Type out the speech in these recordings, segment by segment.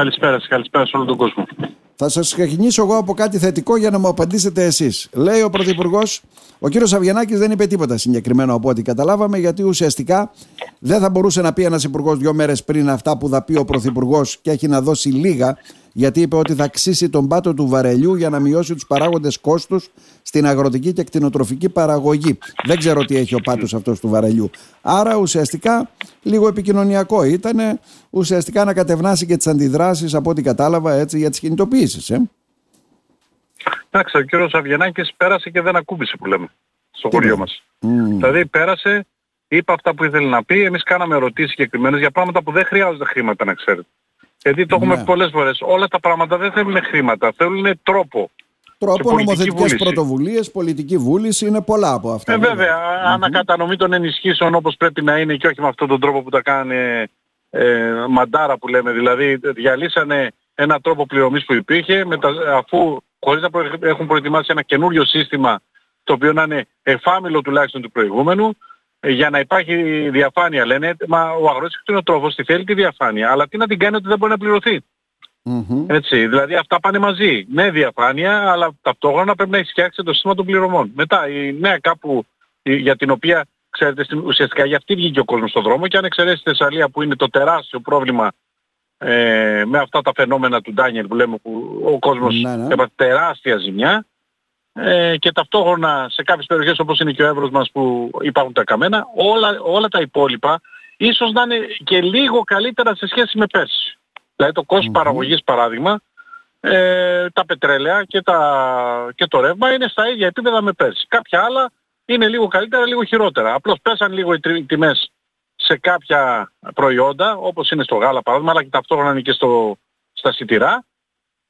Καλησπέρα σας, καλησπέρα σε όλο τον κόσμο. Θα σας ξεκινήσω εγώ από κάτι θετικό για να μου απαντήσετε εσείς. Λέει ο Πρωθυπουργός, ο κύριος Αβγενάκης δεν είπε τίποτα συγκεκριμένο από ό,τι καταλάβαμε, γιατί ουσιαστικά δεν θα μπορούσε να πει ένας υπουργός δύο μέρες πριν αυτά που θα πει ο Πρωθυπουργός και έχει να δώσει λίγα γιατί είπε ότι θα ξύσει τον πάτο του βαρελιού για να μειώσει τους παράγοντες κόστους στην αγροτική και κτηνοτροφική παραγωγή. Δεν ξέρω τι έχει ο πάτος αυτός του βαρελιού. Άρα ουσιαστικά λίγο επικοινωνιακό ήταν ουσιαστικά να κατευνάσει και τις αντιδράσεις από ό,τι κατάλαβα έτσι για τις κινητοποιήσεις. Ε. Εντάξει, ο κύριος Αβγενάκης πέρασε και δεν ακούμπησε που λέμε στο χωριό μας. Δηλαδή πέρασε, είπε αυτά που ήθελε να πει, εμείς κάναμε ερωτήσεις συγκεκριμένες για πράγματα που δεν χρειάζονται χρήματα να ξέρετε. Γιατί το έχουμε ναι. πολλές φορές. Όλα τα πράγματα δεν θέλουν χρήματα, θέλουν τρόπο. Τρόπο, νομοθετικές πρωτοβουλίες, πολιτική βούληση, είναι πολλά από αυτά. Ε, βέβαια, ανακατανομή των ενισχύσεων όπως πρέπει να είναι και όχι με αυτόν τον τρόπο που τα κάνει ε, μαντάρα που λέμε. Δηλαδή διαλύσανε ένα τρόπο πληρωμής που υπήρχε μετα, αφού χωρίς να έχουν προετοιμάσει ένα καινούριο σύστημα το οποίο να είναι εφάμιλο τουλάχιστον του προηγούμενου ε, για να υπάρχει διαφάνεια λένε, μα ο αγρότης κτηνοτρόφος τη θέλει τη διαφάνεια, αλλά τι να την κάνει ότι δεν μπορεί να πληρωθει Έτσι, δηλαδή αυτά πάνε μαζί. Ναι διαφάνεια, αλλά ταυτόχρονα πρέπει να έχει φτιάξει το σύστημα των πληρωμών. Μετά η νέα κάπου για την οποία, ξέρετε, ουσιαστικά για αυτή βγήκε ο κόσμος στον δρόμο και αν εξαιρέσει τη Θεσσαλία που είναι το τεράστιο πρόβλημα ε, με αυτά τα φαινόμενα του Ντάνιελ που λέμε που ο κόσμος ναι, ναι. τεράστια ζημιά, ε, και ταυτόχρονα σε κάποιες περιοχές όπως είναι και ο Εύρος μας που υπάρχουν τα καμένα, όλα, όλα τα υπόλοιπα ίσως να είναι και λίγο καλύτερα σε σχέση με πέρσι. Δηλαδή το κοστος παραγωγής παράδειγμα, ε, τα πετρέλαια και, τα, και το ρεύμα είναι στα ίδια επίπεδα με πέρσι. Κάποια άλλα είναι λίγο καλύτερα, λίγο χειρότερα. Απλώς πέσαν λίγο οι τιμές σε κάποια προϊόντα, όπως είναι στο γάλα παράδειγμα, αλλά και ταυτόχρονα είναι και στο, στα σιτηρά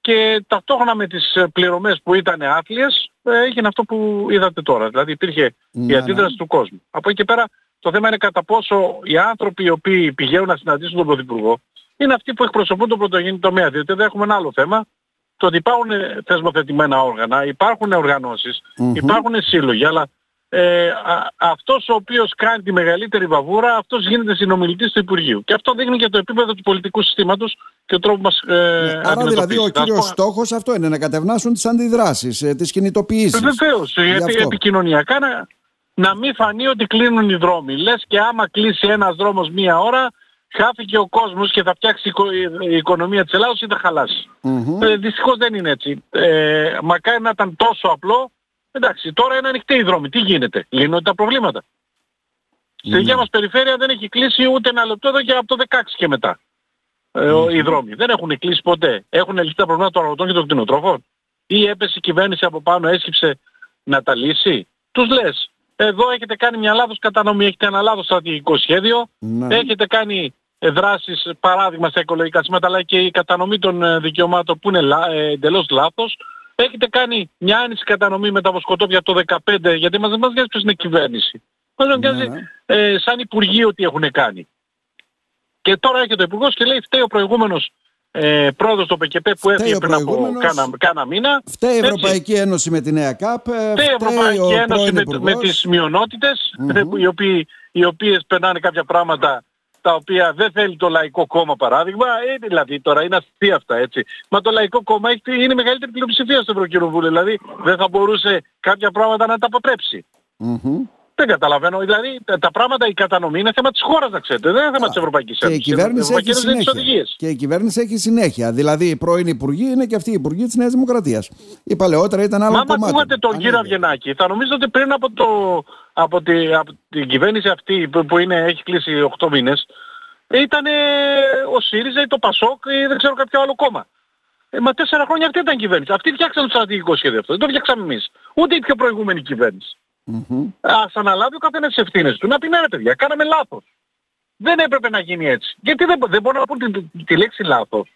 και ταυτόχρονα με τις ε, πληρωμές που ήταν άθλιες ε, έγινε αυτό που είδατε τώρα. Δηλαδή υπήρχε ναι, η αντίδραση ναι. του κόσμου. Από εκεί και πέρα το θέμα είναι κατά πόσο οι άνθρωποι οι οποίοι πηγαίνουν να συναντήσουν τον Πρωθυπουργό είναι αυτοί που εκπροσωπούν τον πρωτογενή τομέα. Διότι δεν έχουμε ένα άλλο θέμα. Το ότι υπάρχουν θεσμοθετημένα όργανα, υπάρχουν υπάρχουν σύλλογοι, αλλά ε, α, αυτός ο οποίος κάνει τη μεγαλύτερη βαβούρα, αυτός γίνεται συνομιλητής του Υπουργείου. Και αυτό δείχνει και το επίπεδο του πολιτικού συστήματος και ο τρόπος μας ε, ναι, Άρα δηλαδή ο κύριος στόχος αυτό είναι, να κατευνάσουν τις αντιδράσεις, ε, τις κινητοποιήσεις. Βεβαίως, γιατί επικοινωνιακά να, να μην φανεί ότι κλείνουν οι δρόμοι. Λες και άμα κλείσει ένας δρόμος μία ώρα, χάθηκε ο κόσμος και θα φτιάξει η οικονομία της Ελλάδος ή θα χαλάσει. Mm-hmm. Ε, δυστυχώς δεν είναι έτσι. Ε, μακάρι να ήταν τόσο απλό Εντάξει, τώρα είναι ανοιχτή η δρόμη. Τι γίνεται; Λύνονται τα προβλήματα. Στη δικιά μας περιφέρεια δεν έχει κλείσει ούτε ένα λεπτό εδώ και από το 16 και μετά. Ε, οι δρόμοι. Δεν έχουν κλείσει ποτέ. Έχουν λυθεί τα προβλήματα των αγροτών και των κτηνοτρόφων. Ή έπεσε η κυβέρνηση από πάνω, έσκυψε να τα λύσει. Τους λες, εδώ έχετε κάνει μια λάθος κατανομή, έχετε ένα λάθος στρατηγικό σχέδιο, ναι. έχετε κάνει ε, δράσεις παράδειγμα στα οικολογικά σήματα αλλά και η κατανομή των ε, δικαιωμάτων που είναι εντελώς λάθος έχετε κάνει μια άνηση κατανομή με τα βοσκοτόπια από το 2015, γιατί μας δεν μας νοιάζει ποιος είναι κυβέρνηση. Μας ναι, νοιάζει ναι. ε, σαν Υπουργείο τι έχουν κάνει. Και τώρα έρχεται ο Υπουργός και λέει φταίει ο προηγούμενος ε, πρόεδρος του ΠΚΠ που έφυγε πριν από κάνα, κάνα μήνα. Φταίει η Ευρωπαϊκή Ένωση με τη νέα ΚΑΠ. Ε, φταίει η Ευρωπαϊκή Ένωση με, με τις μειονότητες, mm-hmm. οι, οποίοι, οι οποίες περνάνε κάποια πράγματα τα οποία δεν θέλει το Λαϊκό Κόμμα παράδειγμα, ε, δηλαδή τώρα είναι αστεία αυτά έτσι. Μα το Λαϊκό Κόμμα έχει, είναι μεγαλύτερη πλειοψηφία στο Ευρωκοινοβούλιο, δηλαδή δεν θα μπορούσε κάποια πράγματα να τα αποτρέψει. Δεν καταλαβαίνω. Δηλαδή τα πράγματα, η κατανομή είναι θέμα της χώρας να ξέρετε. Δεν είναι θέμα της Ευρωπαϊκής Ένωσης. Και η κυβέρνηση, έχει συνέχεια. και η κυβέρνηση έχει συνέχεια. Δηλαδή οι πρώην υπουργοί είναι και αυτοί οι υπουργοί της Νέας Δημοκρατίας. Η παλαιότερα ήταν άλλο Μα κομμάτι. Μα ακούγατε τον κύριο Αυγενάκη. Θα νομίζω ότι πριν από, το, από, τη, από την κυβέρνηση αυτή που είναι, έχει κλείσει 8 μήνες ήταν ο ΣΥΡΙΖΑ ή το ΠΑΣΟΚ ή δεν ξέρω κάποιο άλλο κόμμα. Ε, μα τέσσερα χρόνια αυτή ήταν η κυβέρνηση. Αυτοί φτιάξαν το στρατηγικό σχέδιο αυτό. Δεν το φτιάξαμε εμείς. Ούτε η πιο προηγούμενη κυβέρνηση. Mm-hmm. Ας αναλάβει ο καθένας τις ευθύνες του. Να πει ναι ρε παιδιά, κάναμε λάθος. Δεν έπρεπε να γίνει έτσι. Γιατί δεν, δεν μπορώ να πω τη, τη, λέξη λάθος.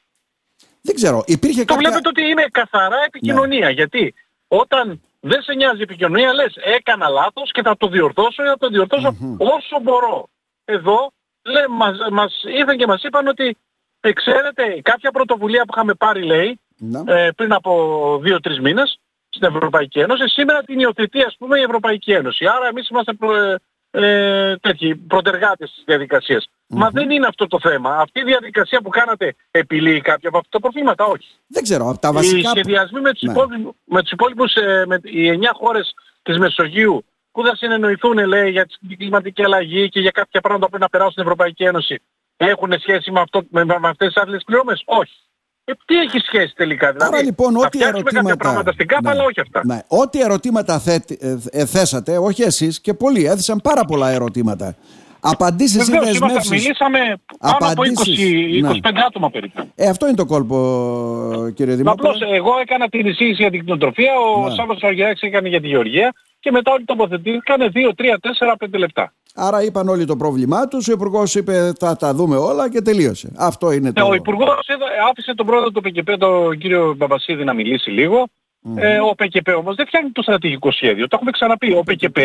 Δεν ξέρω. Υπήρχε το κάποια... βλέπετε ότι είναι καθαρά επικοινωνία. Ναι. Γιατί όταν δεν σε νοιάζει η επικοινωνία λες έκανα λάθος και θα το διορθώσω ή θα το διορθωσω mm-hmm. όσο μπορώ. Εδώ λέ, μας, μας ήρθαν και μας είπαν ότι ε, ξέρετε κάποια πρωτοβουλία που είχαμε πάρει λέει ναι. ε, πριν από δύο-τρεις μήνες στην Ευρωπαϊκή Ένωση. Σήμερα την υιοθετεί ας πούμε η Ευρωπαϊκή Ένωση. Άρα εμείς είμαστε προ, ε, τέτοιοι προτεργάτες της διαδικασίας. Μα δεν είναι αυτό το θέμα. Αυτή η διαδικασία που κάνατε επιλύει κάποια από αυτά τα προβλήματα, όχι. Δεν ξέρω, από τα βασικά... Οι σχεδιασμοί με τους, ναι. υπόλοιπους, με τους υπόλοιπους, ε, με οι εννιά χώρες της Μεσογείου που θα συνεννοηθούν, λέει, για την κλιματική αλλαγή και για κάποια πράγματα που πρέπει να περάσουν στην Ευρωπαϊκή Ένωση, έχουν σχέση με, αυτό, με, με αυτές τις άλλες πληρώμες; Όχι. Ε, τι έχει σχέση τελικά, δηλαδή. Άρα λοιπόν, ό,τι ερωτήματα. κάποια πράγματα στην ΚΑΠ, ναι, αλλά όχι αυτά. Ναι. Ό,τι ερωτήματα θε, ε, ε, θέσατε, όχι εσείς και πολλοί έθεσαν πάρα πολλά ερωτήματα. Απαντήσεις ή δεσμεύσει. Μιλήσαμε πάνω Απαντήσεις, από 20-25 ναι. άτομα περίπου. Ε, αυτό είναι το κόλπο, κύριε Δημήτρη. Απλώς εγώ έκανα την εισήγηση για την κτηνοτροφία, ο ναι. Σάββατος Αργιάκη έκανε για τη Γεωργία και μετά όλοι τοποθετήθηκαν 2, 3, 4, 5 λεπτά. Άρα είπαν όλοι το πρόβλημά τους, ο Υπουργός είπε θα τα δούμε όλα και τελείωσε. Αυτό είναι το. Ε, ο Υπουργός άφησε τον πρόεδρο του ΠΚΠ, τον κύριο Μπαμπασίδη, να μιλήσει λίγο. Mm. Ε, ο ΠΚΠ όμως δεν φτιάχνει το στρατηγικό σχέδιο. Το έχουμε ξαναπεί. Ο ΠΚΠ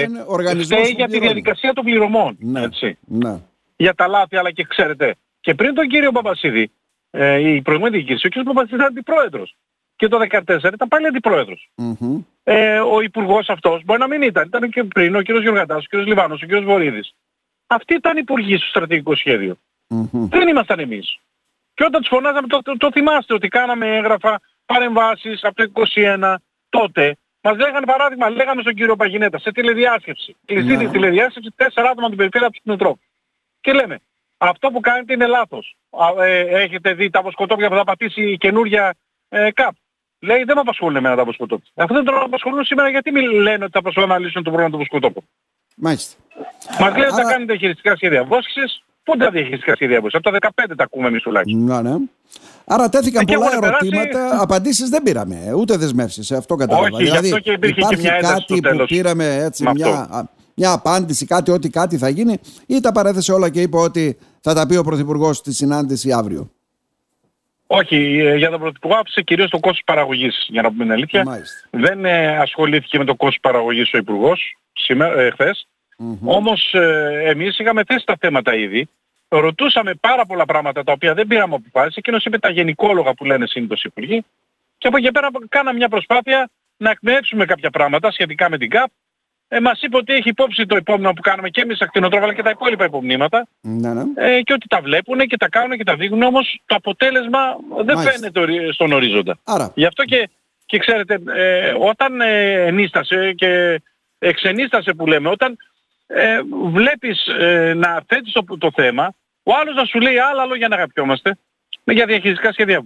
φταίει για τη διαδικασία των πληρωμών. Ναι. Έτσι. Ναι. Για τα λάθη, αλλά και ξέρετε. Και πριν τον κύριο Μπαμπασίδη, ε, η προηγούμενη διοίκηση, ο κύριος Μπαμπασίδης ήταν αντιπρόεδρος. Και το 2014 ήταν πάλι αντιπρόεδρος. Mm-hmm. Ε, ο υπουργός αυτός μπορεί να μην ήταν. Ήταν και πριν ο κύριος Γιωργαντάς, ο κύριος Λιβάνος, ο κύριος Βορύδης. Αυτοί ήταν υπουργοί στο στρατηγικό σχέδιο. Mm-hmm. Δεν ήμασταν εμείς. Και όταν τους φωνάζαμε, το, το, το θυμάστε ότι κάναμε έγγραφα, παρεμβάσεις από το 2021, τότε μας λέγανε παράδειγμα, λέγαμε στον κύριο Παγινέτα σε τηλεδιάσκεψη. Κλειστή ναι. τηλεδιάσκεψη, τέσσερα άτομα την περιφέρεια από την Οτρόπη. Και λέμε, αυτό που κάνετε είναι λάθος. Ε, έχετε δει τα αποσκοτόπια που θα πατήσει η καινούργια ε, ΚΑΠ. Λέει δεν με απασχολούν εμένα τα αποσκοτόπια. Αυτό δεν τον απασχολούν σήμερα γιατί μην λένε ότι θα απασχολούν να λύσουν το πρόβλημα του αποσκοτόπου. Μάλιστα. Μας λένε ότι θα κάνετε χειριστικά σχέδια βόσκησης. Πότε τα διαχειριστικά σχέδια Από τα 15 τα ακούμε εμείς τουλάχιστον. Ναι, ναι. Άρα τέθηκαν πολλά ερωτήματα, περάσει... απαντήσεις δεν πήραμε, ούτε δεσμεύσεις, αυτό κατάλαβα. Όχι, δηλαδή, γι' αυτό και υπήρχε και μια κάτι που πήραμε έτσι, μια, μια απάντηση, κάτι ότι κάτι θα γίνει ή τα παρέθεσε όλα και είπε ότι θα τα πει ο Πρωθυπουργός στη συνάντηση αύριο. Όχι, ε, για τον Πρωθυπουργό άφησε κυρίως το κόστος παραγωγής, για να πούμε την αλήθεια. Μάλιστα. Δεν ε, ασχολήθηκε με το κόστος παραγωγής ο Υπουργός σήμερα, ε, χθες. Mm-hmm. Όμως ε, εμείς είχαμε θέσει τα θέματα ήδη ρωτούσαμε πάρα πολλά πράγματα τα οποία δεν πήραμε αποφάσεις. Εκείνος είπε τα γενικόλογα που λένε συνήθως οι υπουργοί. Και από εκεί πέρα κάναμε μια προσπάθεια να εκμεύσουμε κάποια πράγματα σχετικά με την ΚΑΠ. Ε, μας είπε ότι έχει υπόψη το επόμενο που κάνουμε και εμείς ακτινοτρόφα αλλά και τα υπόλοιπα υπομνήματα. Ναι, ναι. Ε, και ότι τα βλέπουν και τα κάνουν και τα δείχνουν όμως το αποτέλεσμα δεν Μάλιστα. φαίνεται στον ορίζοντα. Άρα. Γι' αυτό και, και ξέρετε ε, όταν ε, ενίστασε και εξενίστασε που λέμε, όταν ε, βλέπεις ε, να θέτεις το, το θέμα ο άλλος να σου λέει άλλα λόγια να αγαπιόμαστε. Για διαχειριστικά σχέδια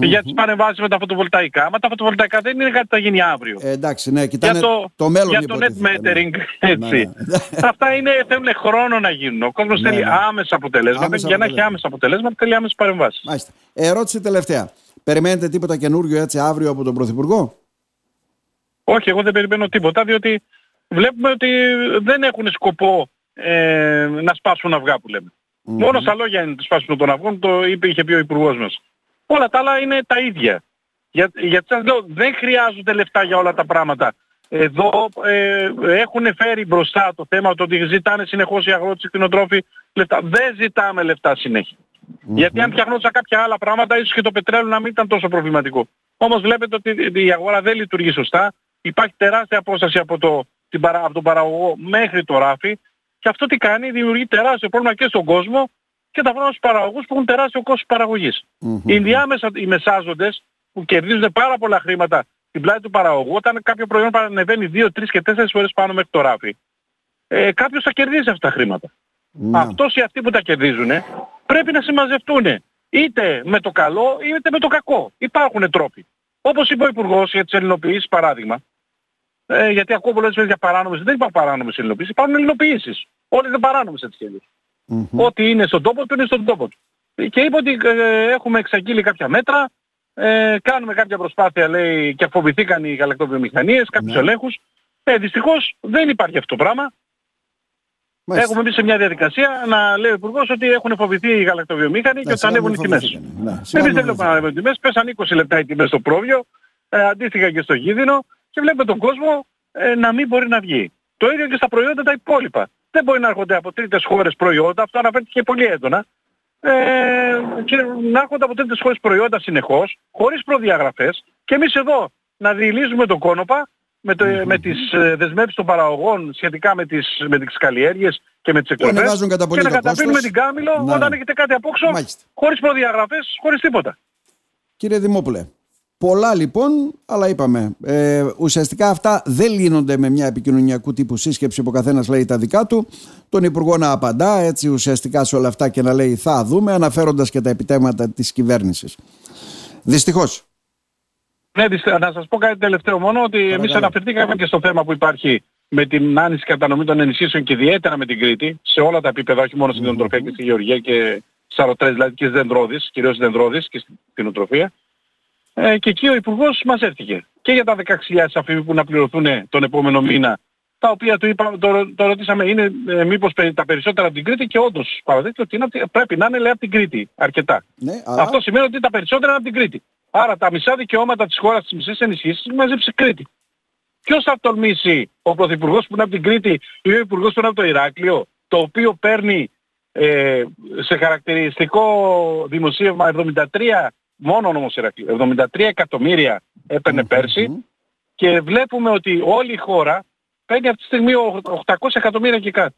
για τις παρεμβάσεις με τα φωτοβολταϊκά. Μα τα φωτοβολταϊκά δεν είναι κάτι που θα γίνει αύριο. Ε, εντάξει, ναι, κοιτάνε για το, το μέλλον Για το net ναι. metering, έτσι. Ναι, ναι. Αυτά είναι, θέλουν χρόνο να γίνουν. Ο κόσμος θέλει άμεσα αποτελέσματα. Άμεσα για να έχει άμεσα αποτελέσματα θέλει άμεσες παρεμβάσεις. Μάλιστα. Ερώτηση τελευταία. Περιμένετε τίποτα καινούριο έτσι αύριο από τον Πρωθυπουργό; Όχι, εγώ δεν περιμένω τίποτα, διότι βλέπουμε ότι δεν έχουν σκοπό ε, να σπάσουν αυγά που λέμε. Mm-hmm. Μόνο στα λόγια είναι το σπάσιμο των αυγών, το είπε, είχε πει ο Υπουργός μας. Όλα τα άλλα είναι τα ίδια. Για, γιατί σας λέω, δεν χρειάζονται λεφτά για όλα τα πράγματα. Εδώ ε, έχουν φέρει μπροστά το θέμα το ότι ζητάνε συνεχώς οι αγρότες οι κτηνοτρόφοι λεφτά. Δεν ζητάμε λεφτά συνέχεια. Mm-hmm. Γιατί αν φτιαχνόντουσαν κάποια άλλα πράγματα, ίσως και το πετρέλαιο να μην ήταν τόσο προβληματικό. Όμως βλέπετε ότι η αγορά δεν λειτουργεί σωστά. Υπάρχει τεράστια απόσταση από, το, από τον παραγωγό μέχρι το ράφι και αυτό τι κάνει, δημιουργεί τεράστιο πρόβλημα και στον κόσμο και τα στους παραγωγούς που έχουν τεράστιο κόστος παραγωγής. Mm-hmm. Οι διάμεσα, οι μεσάζοντες που κερδίζουν πάρα πολλά χρήματα στην πλάτη του παραγωγού, όταν κάποιο προϊόν παρανεβαίνει 2, 3 και 4 φορές πάνω μέχρι το ράφι, ε, κάποιος θα κερδίσει αυτά τα χρήματα. Mm. Αυτός ή αυτοί που τα κερδίζουν πρέπει να συμμαζευτούν είτε με το καλό είτε με το κακό. Υπάρχουν τρόποι. Όπως είπε ο Υπουργός για τις ελληνοποιήσεις παράδειγμα, ε, γιατί ακούω πολλές φορές για παράνομες, δεν υπάρχουν παράνομες ελληνοποιήσεις, υπάρχουν ελληνοποιήσεις. Όλες δεν παράνομες έτσι και mm Ό,τι είναι στον τόπο του είναι στον τόπο του. Και είπε ότι ε, έχουμε εξαγγείλει κάποια μέτρα, ε, κάνουμε κάποια προσπάθεια λέει και φοβηθήκαν οι γαλακτοβιομηχανίες, κάποιους ναι. ελέγχους. Ε, δυστυχώς δεν υπάρχει αυτό το πράγμα. Μάλιστα. Έχουμε μπει σε μια διαδικασία να λέει ο Υπουργός ότι έχουν φοβηθεί οι γαλακτοβιομήχανοι και ότι ανέβουν οι τιμές. Ναι, Εμείς δεν βλέπουμε να ανέβουν οι τιμές, πέσαν 20 λεπτά οι τιμές στο πρόβιο, ε, αντίστοιχα και στο γίδινο και βλέπουμε τον κόσμο ε, να μην μπορεί να βγει. Το ίδιο και στα προϊόντα τα υπόλοιπα. Δεν μπορεί να έρχονται από τρίτες χώρες προϊόντα, αυτό αναφέρθηκε πολύ έντονα, ε, και να έρχονται από τρίτες χώρες προϊόντα συνεχώς, χωρίς προδιαγραφές και εμείς εδώ να διηλίζουμε τον κόνοπα, με, το, με τις ε, δεσμεύσεις των παραγωγών σχετικά με τις, με τις καλλιέργειες και με τις εκπομπές και να καταπίνουμε την Κάμιλο να. όταν έχετε κάτι απόξω χωρίς προδιαγραφές, χωρίς τίποτα. Κύριε Δημόπουλε, πολλά λοιπόν, αλλά είπαμε, ε, ουσιαστικά αυτά δεν λύνονται με μια επικοινωνιακού τύπου σύσκεψη που ο καθένας λέει τα δικά του. Τον Υπουργό να απαντά έτσι ουσιαστικά σε όλα αυτά και να λέει θα δούμε, αναφέροντας και τα επιτέματα της κυβέρνησης. Δυστυχώς. Ναι, να σας πω κάτι τελευταίο μόνο ότι Παρακαλώ. εμείς αναφερθήκαμε και στο θέμα που υπάρχει με την άνηση κατανομή των ενισχύσεων και ιδιαίτερα με την Κρήτη σε όλα τα επίπεδα, όχι μόνο στην mm-hmm. και στη Γεωργία και στις αρωτρές, δηλαδή και στις δεντρόδεις, κυρίως στις δεντρόδεις και στην οτροφία. Ε, και εκεί ο Υπουργός μαζεύτηκε. Και για τα 16.000 αφήμοι που να πληρωθούν τον επόμενο μήνα, τα οποία του είπα, το, το ρωτήσαμε είναι ε, μήπως τα περισσότερα από την Κρήτη και όντως παραδείχθηκε ότι είναι, πρέπει να είναι λέει από την Κρήτη αρκετά. Ναι, αλλά... Αυτό σημαίνει ότι τα περισσότερα είναι από την Κρήτη. Άρα τα μισά δικαιώματα της χώρας της μισής ενισχύσεις μαζέψει Κρήτη. Ποιος θα τολμήσει ο Πρωθυπουργός που είναι από την Κρήτη ή ο Υπουργός που είναι από το Ηράκλειο, το οποίο παίρνει ε, σε χαρακτηριστικό δημοσίευμα 73, μόνο όμως Ηράκλειο, 73 εκατομμύρια έπαιρνε πέρσι και βλέπουμε ότι όλη η χώρα παίρνει αυτή τη στιγμή 800 εκατομμύρια και κάτι.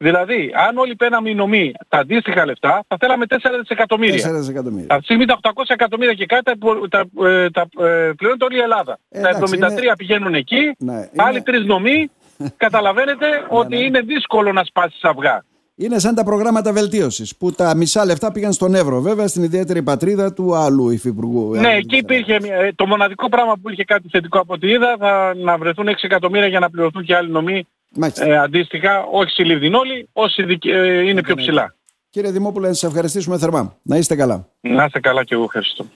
Δηλαδή, αν όλοι παίρναμε οι νομοί τα αντίστοιχα λεφτά, θα θέλαμε 4 δισεκατομμύρια. 4 δισεκατομμύρια. Αυτή τη στιγμή τα 800 εκατομμύρια και κάτι τα, τα, τα ε, πληρώνει όλη η Ελλάδα. Ε, τα 73 είναι... πηγαίνουν εκεί, ναι, είναι... άλλοι τρεις νομοί. Καταλαβαίνετε ναι, ότι ναι. είναι δύσκολο να σπάσεις αυγά. Είναι σαν τα προγράμματα βελτίωσης που τα μισά λεφτά πήγαν στον Εύρο, βέβαια στην ιδιαίτερη πατρίδα του άλλου υφυπουργού. Ναι, εκεί υπήρχε ε, το μοναδικό πράγμα που είχε κάτι θετικό από ό,τι είδα θα να βρεθούν 6 εκατομμύρια για να πληρωθούν και άλλοι νομοί ε, αντίστοιχα, όχι σε Λιβδινόλη, όσοι ε, είναι πιο ψηλά. Κύριε Δημόπουλε, να σας ευχαριστήσουμε θερμά. Να είστε καλά. Να είστε καλά και εγώ ευχαριστώ.